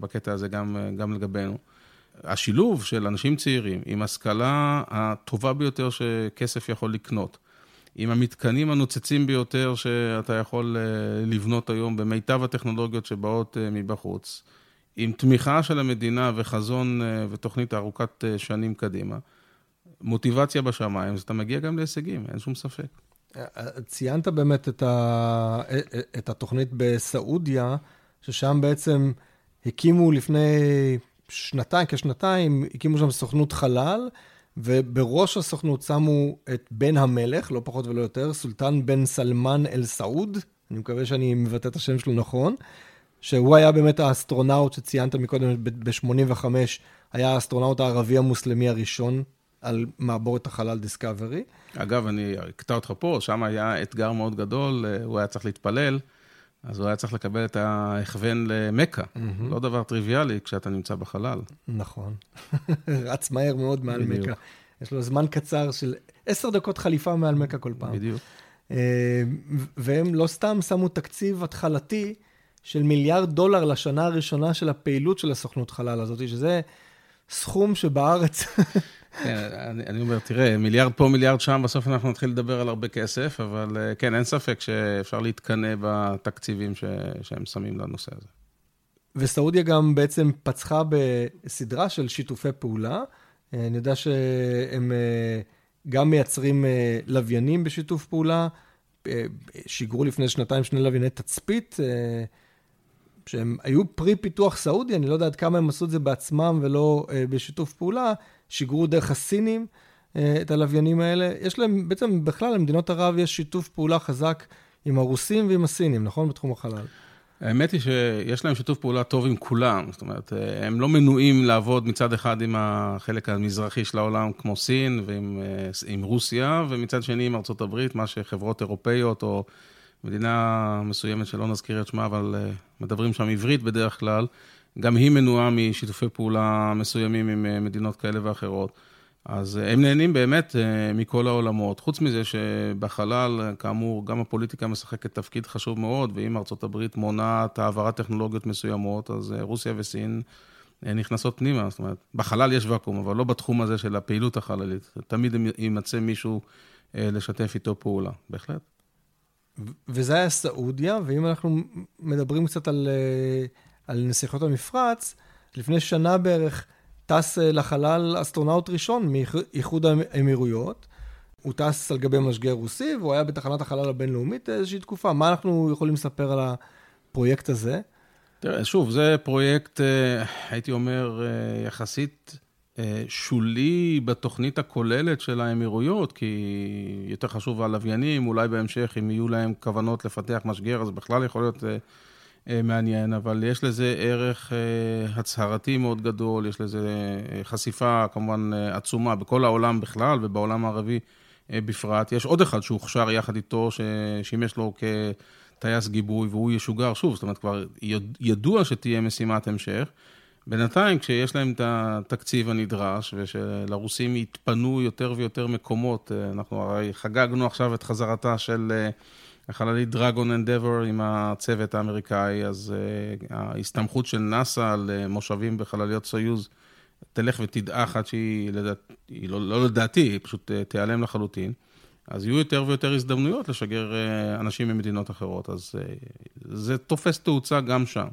בקטע הזה גם, גם לגבינו. השילוב של אנשים צעירים עם השכלה הטובה ביותר שכסף יכול לקנות, עם המתקנים הנוצצים ביותר שאתה יכול אה, לבנות היום במיטב הטכנולוגיות שבאות אה, מבחוץ, עם תמיכה של המדינה וחזון אה, ותוכנית ארוכת שנים קדימה, מוטיבציה בשמיים, אז אתה מגיע גם להישגים, אין שום ספק. ציינת באמת את, ה... את התוכנית בסעודיה, ששם בעצם הקימו לפני שנתיים, כשנתיים, הקימו שם סוכנות חלל, ובראש הסוכנות שמו את בן המלך, לא פחות ולא יותר, סולטן בן סלמן אל-סעוד, אני מקווה שאני מבטא את השם שלו נכון, שהוא היה באמת האסטרונאוט שציינת מקודם, ב-85, היה האסטרונאוט הערבי המוסלמי הראשון על מעבורת החלל דיסקאברי. אגב, אני אקטע אותך פה, שם היה אתגר מאוד גדול, הוא היה צריך להתפלל. אז הוא היה צריך לקבל את ההכוון למכה. Mm-hmm. לא דבר טריוויאלי כשאתה נמצא בחלל. נכון. רץ מהר מאוד מעל בדיוק. מכה. יש לו זמן קצר של עשר דקות חליפה מעל מכה כל פעם. בדיוק. אה, והם לא סתם שמו תקציב התחלתי של מיליארד דולר לשנה הראשונה של הפעילות של הסוכנות חלל הזאת, שזה סכום שבארץ כן, אני, אני אומר, תראה, מיליארד פה, מיליארד שם, בסוף אנחנו נתחיל לדבר על הרבה כסף, אבל אה, כן, אין ספק שאפשר להתקנא בתקציבים ש, שהם שמים לנושא הזה. וסעודיה גם בעצם פצחה בסדרה של שיתופי פעולה. אה, אני יודע שהם אה, גם מייצרים לוויינים בשיתוף פעולה. שיגרו לפני שנתיים שני לווייני תצפית, שהם היו פרי פיתוח סעודי, אני לא יודע עד כמה הם עשו את זה בעצמם ולא בשיתוף פעולה, שיגרו דרך הסינים אה, את הלוויינים האלה. יש להם, בעצם בכלל למדינות ערב יש שיתוף פעולה חזק עם הרוסים ועם הסינים, נכון? בתחום החלל. האמת היא שיש להם שיתוף פעולה טוב עם כולם, זאת אומרת, אה, הם לא מנועים לעבוד מצד אחד עם החלק המזרחי של העולם, כמו סין ועם רוסיה, ומצד שני עם ארצות הברית, מה שחברות אירופאיות או מדינה מסוימת שלא נזכיר את שמה, אבל מדברים שם עברית בדרך כלל, גם היא מנועה משיתופי פעולה מסוימים עם אה, מדינות כאלה ואחרות. אז אה, הם נהנים באמת אה, מכל העולמות. חוץ מזה שבחלל, כאמור, גם הפוליטיקה משחקת תפקיד חשוב מאוד, ואם ארצות הברית מונעת העברת טכנולוגיות מסוימות, אז רוסיה וסין נכנסות פנימה. זאת אומרת, בחלל יש ואקום, אבל לא בתחום הזה של הפעילות החללית. תמיד יימצא מישהו לשתף איתו פעולה, בהחלט. וזה היה סעודיה, ואם אנחנו מדברים קצת על על נסיכות המפרץ, לפני שנה בערך טס אה, לחלל אסטרונאוט ראשון מאיחוד האמירויות. הוא טס על גבי משגר רוסי, והוא היה בתחנת החלל הבינלאומית איזושהי תקופה. מה אנחנו יכולים לספר על הפרויקט הזה? תראה, שוב, זה פרויקט, אה, הייתי אומר, אה, יחסית שולי בתוכנית הכוללת של האמירויות, כי יותר חשוב הלוויינים, אולי בהמשך, אם יהיו להם כוונות לפתח משגר, אז בכלל יכול להיות אה, מעניין, אבל יש לזה ערך אה, הצהרתי מאוד גדול, יש לזה אה, חשיפה כמובן עצומה בכל העולם בכלל ובעולם הערבי בפרט. יש עוד אחד שהוכשר יחד איתו, ששימש לו כטייס גיבוי, והוא ישוגר שוב, זאת אומרת, כבר ידוע שתהיה משימת המשך. בינתיים, כשיש להם את התקציב הנדרש, ושלרוסים יתפנו יותר ויותר מקומות, אנחנו הרי חגגנו עכשיו את חזרתה של החללית דרגון אנדבר עם הצוות האמריקאי, אז uh, ההסתמכות של נאס"א על מושבים בחלליות סויוז תלך ותדעך עד שהיא, לדעת, היא לא, לא לדעתי, היא פשוט תיעלם לחלוטין. אז יהיו יותר ויותר הזדמנויות לשגר אנשים ממדינות אחרות, אז זה תופס תאוצה גם שם.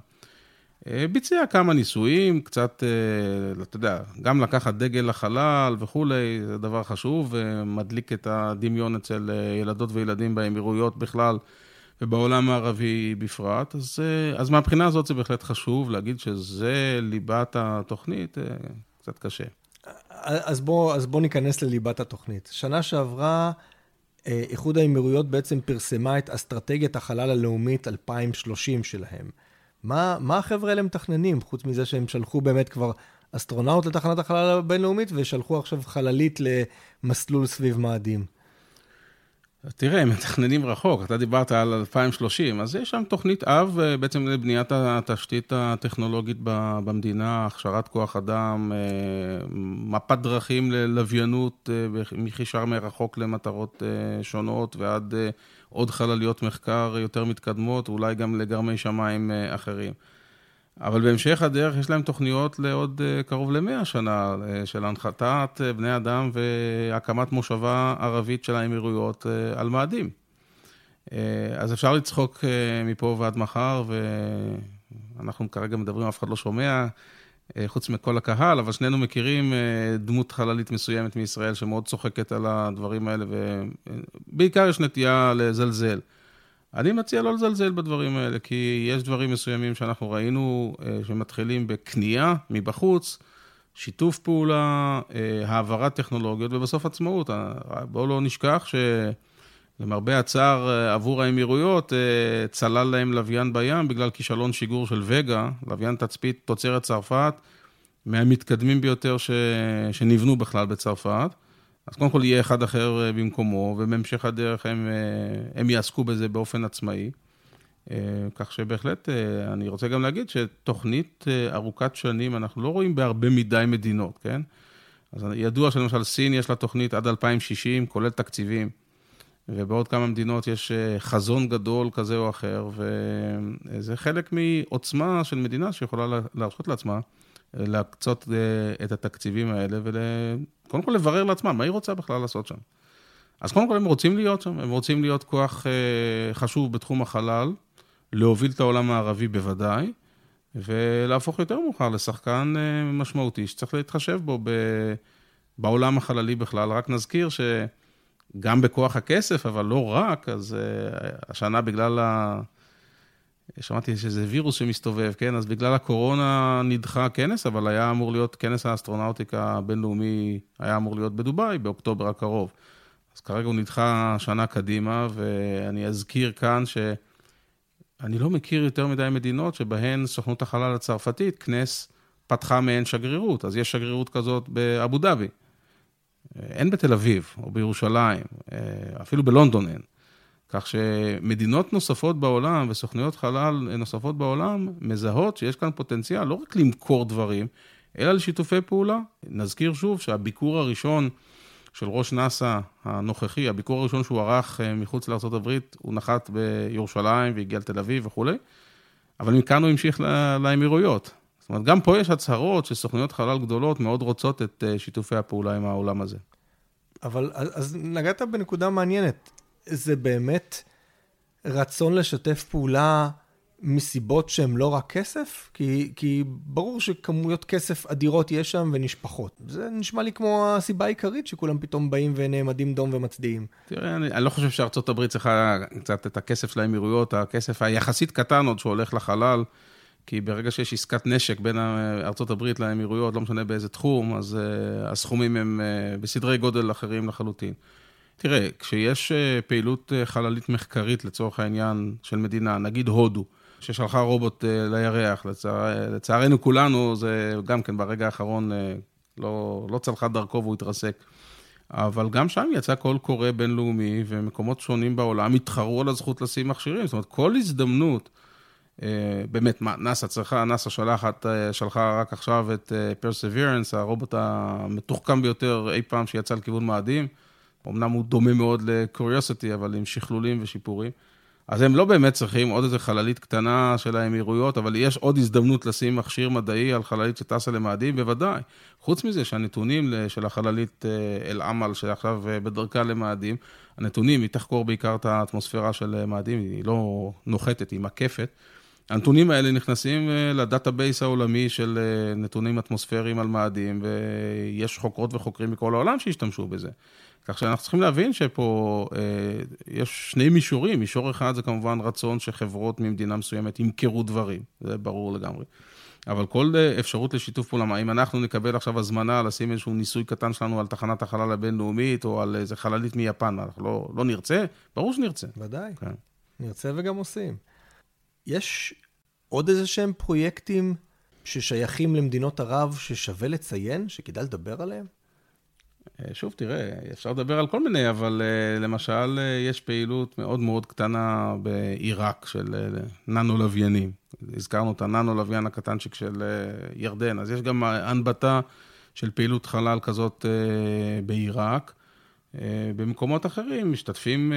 אה, ביצע כמה ניסויים, קצת, אה, אתה יודע, גם לקחת דגל לחלל וכולי, זה דבר חשוב, ומדליק את הדמיון אצל אה, ילדות וילדים באמירויות בכלל, ובעולם הערבי בפרט. אז, אז מהבחינה הזאת זה בהחלט חשוב, להגיד שזה ליבת התוכנית, קצת קשה. אז בואו בוא ניכנס לליבת התוכנית. שנה שעברה, איחוד האמירויות בעצם פרסמה את אסטרטגיית החלל הלאומית 2030 שלהם. מה, מה החבר'ה האלה מתכננים, חוץ מזה שהם שלחו באמת כבר אסטרונאוט לתחנת החלל הבינלאומית, ושלחו עכשיו חללית למסלול סביב מאדים? תראה, הם מתכננים רחוק, אתה דיברת על 2030, אז יש שם תוכנית אב אה, בעצם לבניית התשתית הטכנולוגית במדינה, הכשרת כוח אדם, אה, מפת דרכים ללוויינות אה, מחישר מרחוק למטרות שונות ועד עוד חלליות מחקר יותר מתקדמות, אולי גם לגרמי שמיים אחרים. אבל בהמשך הדרך יש להם תוכניות לעוד אה, קרוב למאה שנה אה, של הנחתת בני אדם והקמת מושבה ערבית של האמירויות על מאדים. אז אפשר לצחוק מפה ועד מחר, ואנחנו כרגע מדברים, אף אחד לא שומע. אה, חוץ מכל הקהל, אבל שנינו מכירים אה, דמות חללית מסוימת מישראל שמאוד צוחקת על הדברים האלה, ובעיקר יש נטייה לזלזל. אני מציע לא לזלזל בדברים האלה, כי יש דברים מסוימים שאנחנו ראינו אה, שמתחילים בקנייה מבחוץ, שיתוף פעולה, העברת טכנולוגיות ובסוף עצמאות. בואו לא נשכח ש... למרבה הצער, עבור האמירויות, צלל להם לוויין בים בגלל כישלון שיגור של וגה, לוויין תצפית תוצרת צרפת, מהמתקדמים ביותר ש... שנבנו בכלל בצרפת. אז קודם כל יהיה אחד אחר במקומו, ובהמשך הדרך הם, הם יעסקו בזה באופן עצמאי. כך שבהחלט, אני רוצה גם להגיד שתוכנית ארוכת שנים, אנחנו לא רואים בהרבה מדי מדינות, כן? אז ידוע שלמשל סין יש לה תוכנית עד 2060, כולל תקציבים. ובעוד כמה מדינות יש אה, חזון גדול כזה או אחר, וזה חלק מעוצמה של מדינה שיכולה להרשות לעצמה אה, להקצות אה, את התקציבים האלה, וקודם כל לברר לעצמה מה היא רוצה בכלל לעשות שם. אז קודם כל הם רוצים להיות שם, הם רוצים להיות כוח חשוב בתחום החלל, להוביל את העולם הערבי בוודאי, ולהפוך יותר מאוחר לשחקן משמעותי שצריך להתחשב בו בעולם החללי בכלל. רק נזכיר ש... גם בכוח הכסף, אבל לא רק, אז השנה בגלל ה... שמעתי שזה וירוס שמסתובב, כן? אז בגלל הקורונה נדחה הכנס, אבל היה אמור להיות, כנס האסטרונאוטיקה הבינלאומי היה אמור להיות בדובאי באוקטובר הקרוב. אז כרגע הוא נדחה שנה קדימה, ואני אזכיר כאן שאני לא מכיר יותר מדי מדינות שבהן סוכנות החלל הצרפתית, כנס, פתחה מעין שגרירות. אז יש שגרירות כזאת באבו דאבי. אין בתל אביב או בירושלים, אה, אפילו בלונדון אין. כך שמדינות נוספות בעולם וסוכנויות חלל נוספות בעולם מזהות שיש כאן פוטנציאל לא רק למכור דברים, אלא לשיתופי פעולה. נזכיר שוב שהביקור הראשון של ראש נאס"א הנוכחי, הביקור הראשון שהוא ערך אה, מחוץ לארה"ב, הוא נחת בירושלים והגיע לתל אביב וכולי, אבל מכאן הוא המשיך לאמירויות. זאת אומרת, גם פה יש הצהרות שסוכנויות חלל גדולות מאוד רוצות את אה, שיתופי הפעולה עם העולם הזה. אבל אז נגעת בנקודה מעניינת. זה באמת רצון לשתף פעולה מסיבות שהן לא רק כסף? כי, כי ברור שכמויות כסף אדירות יש שם ונשפחות. זה נשמע לי כמו הסיבה העיקרית שכולם פתאום באים ונעמדים דום ומצדיעים. תראה, אני, אני לא חושב שארצות הברית צריכה קצת את הכסף של האמירויות, הכסף היחסית קטן עוד שהולך לחלל. כי ברגע שיש עסקת נשק בין ארה"ב לאמירויות, לא משנה באיזה תחום, אז uh, הסכומים הם uh, בסדרי גודל אחרים לחלוטין. תראה, כשיש uh, פעילות uh, חללית מחקרית לצורך העניין של מדינה, נגיד הודו, ששלחה רובוט uh, לירח, לצער, לצערנו כולנו, זה גם כן ברגע האחרון לא, לא צלחה דרכו והוא התרסק. אבל גם שם יצא קול קורא בינלאומי, ומקומות שונים בעולם התחרו על הזכות לשים מכשירים. זאת אומרת, כל הזדמנות אה, באמת, נאס"א צריכה, נאס"א שלחת, אה, שלחה רק עכשיו את אה, Perseverance, הרובוט המתוחכם ביותר אי פעם שיצא לכיוון מאדים. אמנם הוא דומה מאוד ל-Curiosity, אבל עם שכלולים ושיפורים. אז הם לא באמת צריכים עוד איזה חללית קטנה של האמירויות, אבל יש עוד הזדמנות לשים מכשיר מדעי על חללית שטסה למאדים, בוודאי. חוץ מזה שהנתונים של החללית אה, אל-עמל, שעכשיו אה, בדרכה למאדים, הנתונים, היא תחקור בעיקר את האטמוספירה של מאדים, היא לא נוחתת, היא מקפת. הנתונים האלה נכנסים ל database העולמי של נתונים אטמוספריים על מאדים, ויש חוקרות וחוקרים מכל העולם שהשתמשו בזה. כך שאנחנו צריכים להבין שפה אה, יש שני מישורים, מישור אחד זה כמובן רצון שחברות ממדינה מסוימת ימכרו דברים, זה ברור לגמרי. אבל כל אה, אפשרות לשיתוף פעולה, אם אנחנו נקבל עכשיו הזמנה לשים איזשהו ניסוי קטן שלנו על תחנת החלל הבינלאומית, או על איזה חללית מיפן, אנחנו לא, לא נרצה? ברור שנרצה. ודאי. כן. נרצה וגם עושים. יש עוד איזה שהם פרויקטים ששייכים למדינות ערב ששווה לציין, שכדאי לדבר עליהם? אה, שוב, תראה, אפשר לדבר על כל מיני, אבל אה, למשל, אה, יש פעילות מאוד מאוד קטנה בעיראק של ננו-לוויינים. הזכרנו את הננו-לוויין הקטנצ'יק של ירדן, אז יש גם הנבטה של פעילות חלל כזאת בעיראק. במקומות אחרים משתתפים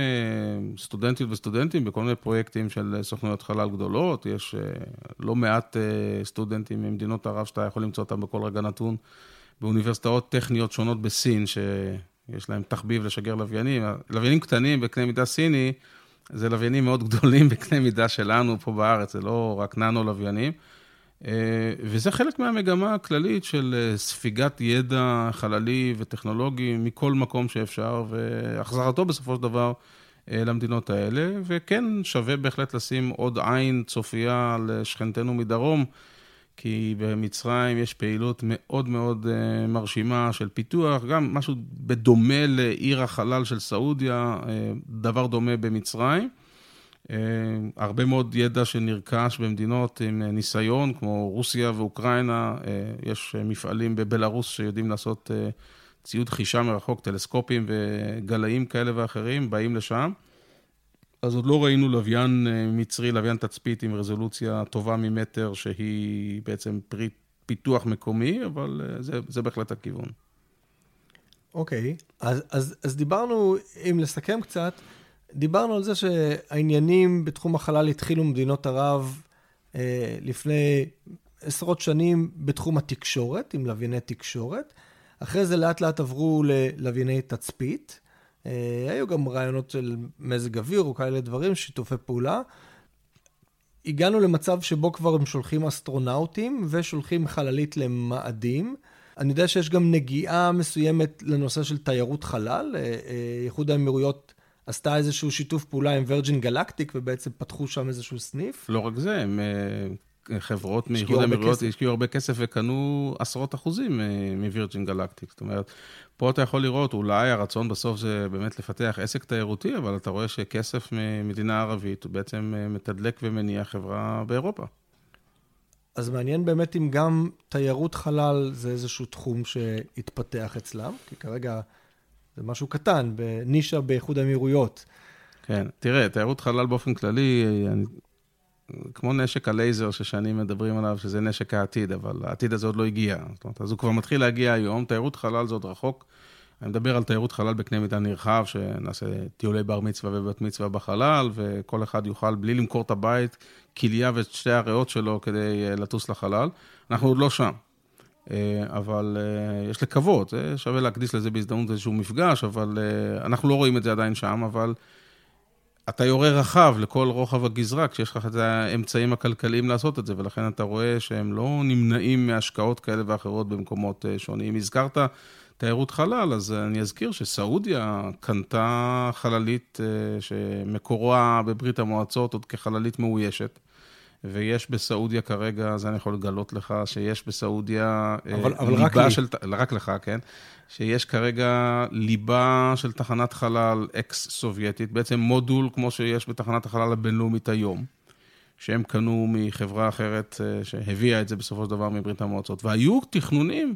סטודנטיות וסטודנטים בכל מיני פרויקטים של סוכנויות חלל גדולות. יש לא מעט סטודנטים ממדינות ערב שאתה יכול למצוא אותם בכל רגע נתון. באוניברסיטאות טכניות שונות בסין, שיש להם תחביב לשגר לוויינים. לוויינים קטנים בקנה מידה סיני, זה לוויינים מאוד גדולים בקנה מידה שלנו פה בארץ, זה לא רק ננו לוויינים. אה, וזה חלק מהמגמה הכללית של אה, ספיגת ידע חללי וטכנולוגי מכל מקום שאפשר, והחזרתו בסופו של דבר אה, למדינות האלה. וכן, שווה בהחלט לשים עוד עין צופייה לשכנתנו מדרום. כי במצרים יש פעילות מאוד מאוד מרשימה של פיתוח, גם משהו בדומה לעיר החלל של סעודיה, דבר דומה במצרים. אה, הרבה מאוד ידע שנרכש במדינות עם ניסיון, כמו רוסיה ואוקראינה, יש מפעלים בבלארוס שיודעים לעשות ציוד חישה מרחוק, טלסקופים וגלאים כאלה ואחרים, באים לשם. אז עוד לא ראינו לוויין אה, מצרי, לוויין תצפית עם רזולוציה טובה ממטר, שהיא בעצם פרי פיתוח מקומי, אבל אה, זה, זה בהחלט הכיוון. אוקיי, okay. אז, אז, אז דיברנו, אם לסכם קצת, דיברנו על זה שהעניינים בתחום החלל התחילו ממדינות ערב אה, לפני עשרות שנים בתחום התקשורת, עם לווייני תקשורת. אחרי זה לאט לאט עברו ללווייני תצפית. אה, היו גם רעיונות של מזג אוויר או כאלה דברים, שיתופי פעולה. הגענו למצב שבו כבר הם שולחים אסטרונאוטים ושולחים חללית למאדים. אני יודע שיש גם נגיעה מסוימת לנושא של תיירות חלל. אה, אה, איחוד האמירויות עשתה איזשהו שיתוף פעולה עם ורג'ין גלקטיק ובעצם פתחו שם איזשהו סניף. לא רק זה, הם חברות מאיחוד האמירויות השקיעו הרבה כסף וקנו עשרות אחוזים מווירג'ין גלקטיק. זאת אומרת, פה אתה יכול לראות, אולי הרצון בסוף זה באמת לפתח עסק תיירותי, אבל אתה רואה שכסף ממדינה ערבית הוא בעצם אה, מתדלק ומניע חברה באירופה. אז מעניין באמת אם גם תיירות חלל זה איזשהו תחום שהתפתח אצלם, כי כרגע זה משהו קטן, בנישה באיחוד האמירויות. כן, תראה, תיירות חלל באופן כללי, אני, כמו נשק הלייזר ששנים מדברים עליו, שזה נשק העתיד, אבל העתיד הזה עוד לא הגיע. זאת אומרת, אז הוא כבר מתחיל להגיע היום, תיירות חלל זה עוד רחוק. אני מדבר על תיירות חלל בקנה מידה נרחב, שנעשה טיולי בר מצווה ובת מצווה בחלל, וכל אחד יוכל, בלי למכור את הבית, כליה ואת שתי הריאות שלו כדי אה, לטוס לחלל. אנחנו עוד לא שם. אה, אבל אה, יש לקוות, שווה להקדיש לזה בהזדמנות איזשהו מפגש, אבל אנחנו לא רואים את זה עדיין שם, אבל אתה יורה רחב לכל רוחב הגזרה, כשיש לך את האמצעים הכלכליים לעשות את זה, ולכן אתה רואה שהם לא נמנעים מהשקעות כאלה ואחרות במקומות שונים. הזכרת תיירות חלל, אז אני אזכיר שסעודיה קנתה חללית אה, שמקורה בברית המועצות עוד כחללית מאוישת. ויש בסעודיה כרגע, זה אני יכול לגלות לך, שיש בסעודיה אה, אבל, אבל ליבה רק של... לי. רק לך, כן? שיש כרגע ליבה של תחנת חלל אקס-סובייטית, בעצם מודול כמו שיש בתחנת החלל הבינלאומית היום, שהם קנו מחברה אחרת אה, שהביאה את זה בסופו של דבר מברית המועצות. והיו תכנונים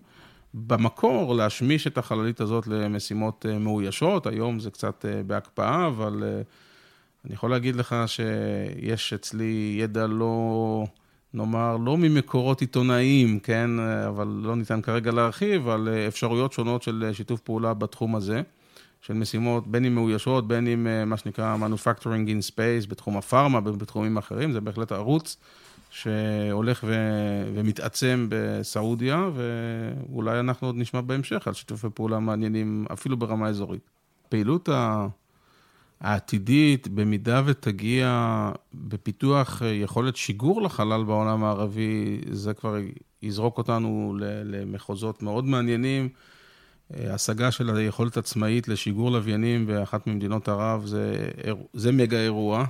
במקור להשמיש את החללית הזאת למשימות אה, מאוישות, היום זה קצת אה, בהקפאה, אבל אני יכול להגיד לך שיש אצלי ידע לא, נאמר, לא ממקורות עיתונאיים, כן, אבל לא ניתן כרגע להרחיב, על אפשרויות שונות של שיתוף פעולה בתחום הזה, של משימות, בין אם מאוישות, בין אם מה שנקרא Manufacturing in Space, בתחום הפארמה, בתחומים אחרים, זה בהחלט ערוץ שהולך ו... ומתעצם בסעודיה, ואולי אנחנו עוד נשמע בהמשך על שיתופי פעולה מעניינים, אפילו ברמה אזורית. פעילות העתידית, במידה ותגיע בפיתוח יכולת שיגור לחלל בעולם הערבי, זה כבר יזרוק אותנו למחוזות מאוד מעניינים. השגה של היכולת עצמאית לשיגור לוויינים באחת ממדינות ערב זה, זה מגה אירוע.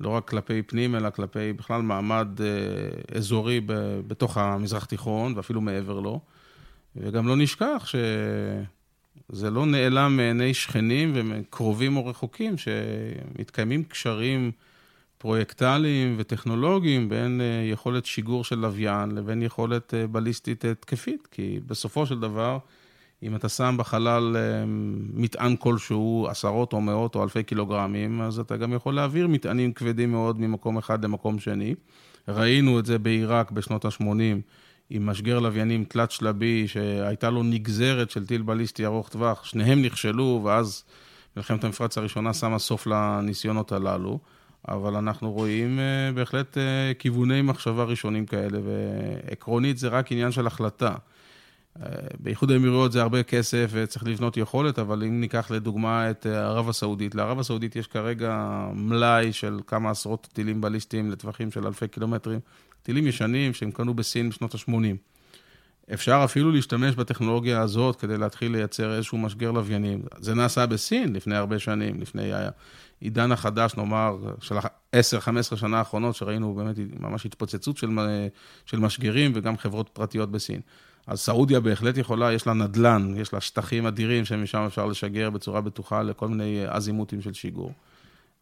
לא רק כלפי פנים, אלא כלפי בכלל מעמד אה, אזורי בתוך המזרח תיכון, ואפילו מעבר לו. וגם לא נשכח שזה לא נעלם מעיני שכנים וקרובים או רחוקים, שמתקיימים קשרים פרויקטליים וטכנולוגיים בין אה, יכולת שיגור של לוויין לבין יכולת אה, בליסטית התקפית, כי בסופו של דבר, אם אתה שם בחלל אה, מטען כלשהו, עשרות או מאות או אלפי קילוגרמים, אז אתה גם יכול להעביר מטענים כבדים מאוד ממקום אחד למקום שני. ראינו את זה בעיראק בשנות ה-80 עם משגר לוויינים תלת-שלבי, שהייתה לו נגזרת של טיל בליסטי ארוך טווח, שניהם נכשלו, ואז מלחמת המפרץ הראשונה שמה סוף לניסיונות הללו. אבל אנחנו רואים אה, בהחלט אה, כיווני מחשבה ראשונים כאלה, ועקרונית זה רק עניין של החלטה. באיחוד האמירויות זה הרבה כסף וצריך לבנות יכולת, אבל אם ניקח לדוגמה את ערב הסעודית, לערב הסעודית יש כרגע מלאי של כמה עשרות טילים בליסטיים לטווחים של אלפי קילומטרים, טילים ישנים שהם קנו בסין בשנות ה-80. אפשר אפילו להשתמש בטכנולוגיה הזאת כדי להתחיל לייצר איזשהו משגר לוויינים. זה נעשה בסין לפני הרבה שנים, לפני העידן החדש, נאמר, של 10-15 שנה האחרונות, שראינו באמת ממש התפוצצות של, של משגרים וגם חברות פרטיות בסין. אז סעודיה בהחלט יכולה, יש לה נדל"ן, יש לה שטחים אדירים שמשם אפשר לשגר בצורה בטוחה לכל מיני אזימוטים של שיגור.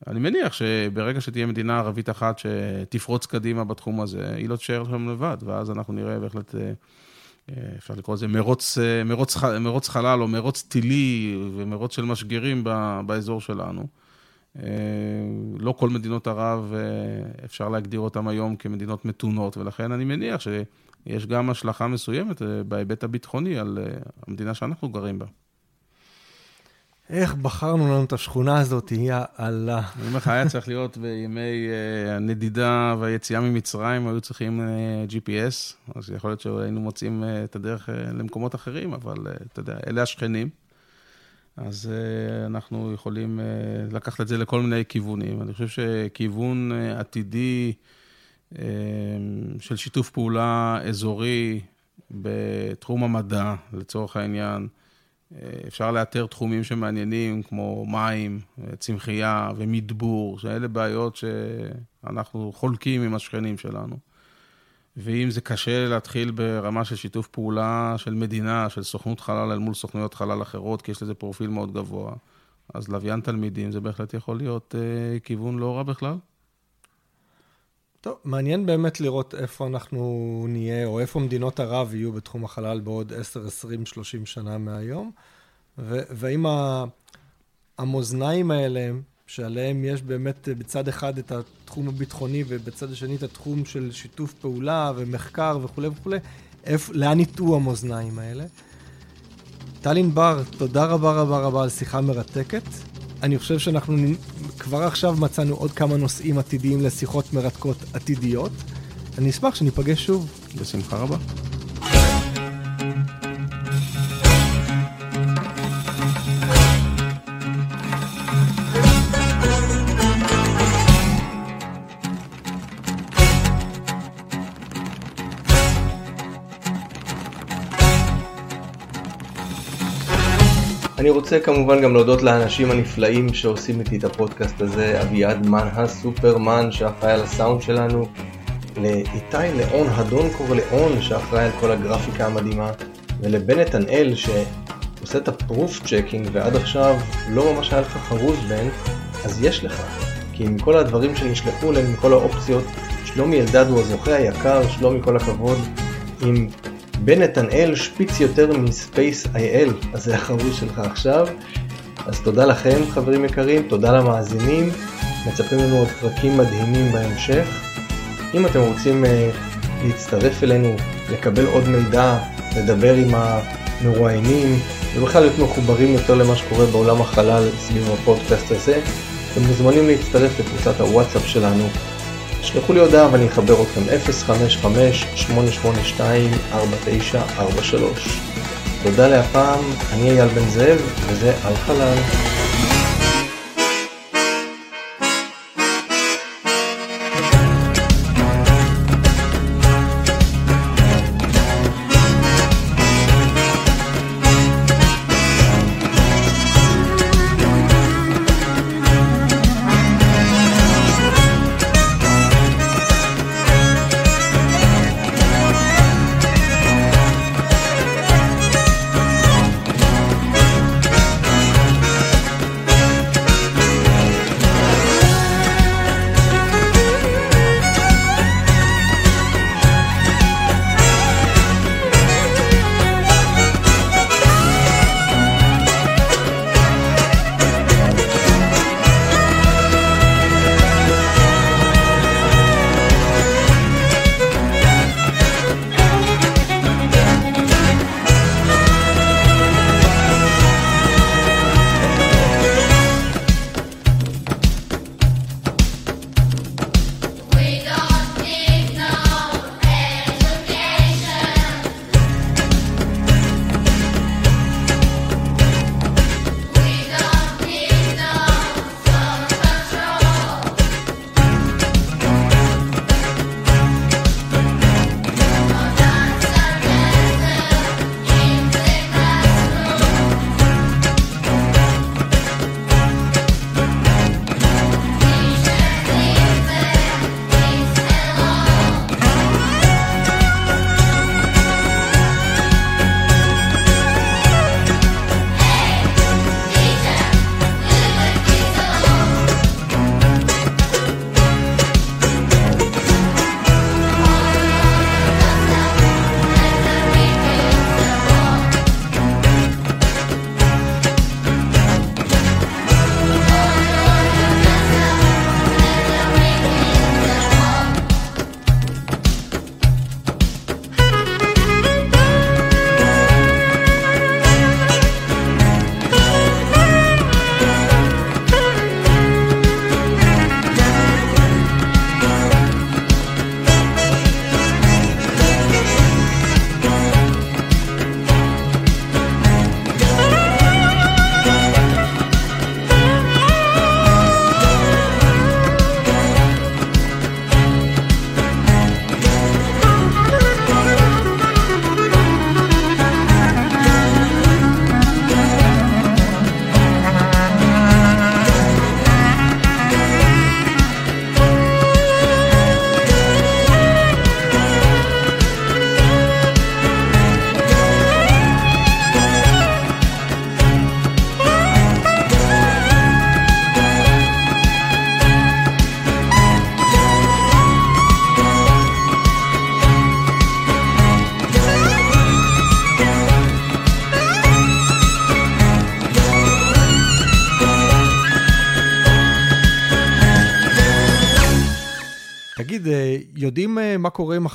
אני מניח שברגע שתהיה מדינה ערבית אחת שתפרוץ קדימה בתחום הזה, היא לא תשאר שם לבד, ואז אנחנו נראה בהחלט, אה, אפשר לקרוא לזה מרוץ, אה, מרוץ, מרוץ חלל או מרוץ טילי ומרוץ של משגרים באזור שלנו. אה, לא כל מדינות ערב אפשר להגדיר אותן היום כמדינות מתונות, ולכן אני מניח ש... יש גם השלכה מסוימת אה, בהיבט הביטחוני על אה, המדינה שאנחנו גרים בה. איך בחרנו לנו את השכונה הזאת, יא אללה. אני אומר לך, היה צריך להיות בימי אה, הנדידה והיציאה ממצרים, היו צריכים GPS, אז יכול להיות שהיינו מוצאים את הדרך למקומות אחרים, אבל אתה יודע, אלה השכנים. אז אנחנו יכולים לקחת את זה לכל מיני כיוונים. אני חושב שכיוון עתידי... אמ, של שיתוף פעולה אזורי בתחום המדע, לצורך העניין. אה, אפשר לאתר תחומים שמעניינים, כמו מים, צמחייה ומדבור, שאלה בעיות שאנחנו חולקים עם השכנים שלנו. ואם זה קשה להתחיל ברמה של שיתוף פעולה של מדינה, של סוכנות חלל אל מול סוכנויות חלל אחרות, כי יש לזה פרופיל מאוד גבוה, אז לוויין תלמידים זה בהחלט יכול להיות אה, כיוון לא רע בכלל. טוב, מעניין באמת לראות איפה אנחנו נהיה, או איפה מדינות ערב יהיו בתחום החלל בעוד 10, 20, 30 שנה מהיום, והאם המאזניים האלה, שעליהם יש באמת בצד אחד את התחום הביטחוני ובצד השני את התחום של שיתוף פעולה ומחקר וכולי וכולי, איפ, לאן יטעו המאזניים האלה. טל ענבר, תודה רבה רבה רבה על שיחה מרתקת. אני חושב שאנחנו כבר עכשיו מצאנו עוד כמה נושאים עתידיים לשיחות מרתקות עתידיות. אני אשמח שניפגש שוב. בשמחה רבה. רוצה כמובן גם להודות לאנשים הנפלאים שעושים איתי את הפודקאסט הזה, אביעד מן הסופרמן שאחראי על הסאונד שלנו, לאיתי ליאון הדון קורליאון שאחראי על כל הגרפיקה המדהימה, ולבן נתנאל שעושה את ה proof checking ועד עכשיו לא ממש היה לך חרוז בן, אז יש לך, כי עם כל הדברים שנשלחו להם, עם כל האופציות, שלומי אלדד הוא הזוכה היקר, שלומי כל הכבוד, עם בן נתנאל שפיץ יותר מספייס איי-אל, אז זה החרוץ שלך עכשיו. אז תודה לכם חברים יקרים, תודה למאזינים, מצפים לנו עוד פרקים מדהימים בהמשך. אם אתם רוצים uh, להצטרף אלינו, לקבל עוד מידע, לדבר עם המרואיינים, ובכלל להיות מחוברים יותר למה שקורה בעולם החלל סביב הפודקאסט הזה, אתם מוזמנים להצטרף לקבוצת הוואטסאפ שלנו. שלחו לי הודעה ואני אחבר אתכם 055-882-4943. תודה להפעם, אני אייל בן זאב, וזה על חלל.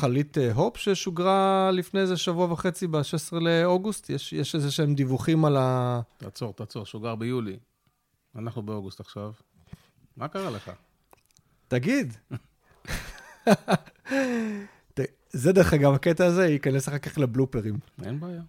החללית אה, הופ ששוגרה לפני איזה שבוע וחצי, ב-16 לאוגוסט? יש, יש איזה שהם דיווחים על ה... תעצור, תעצור, שוגר ביולי. אנחנו באוגוסט עכשיו. מה קרה לך? תגיד. זה דרך אגב, הקטע הזה ייכנס אחר כך לבלופרים. אין בעיה.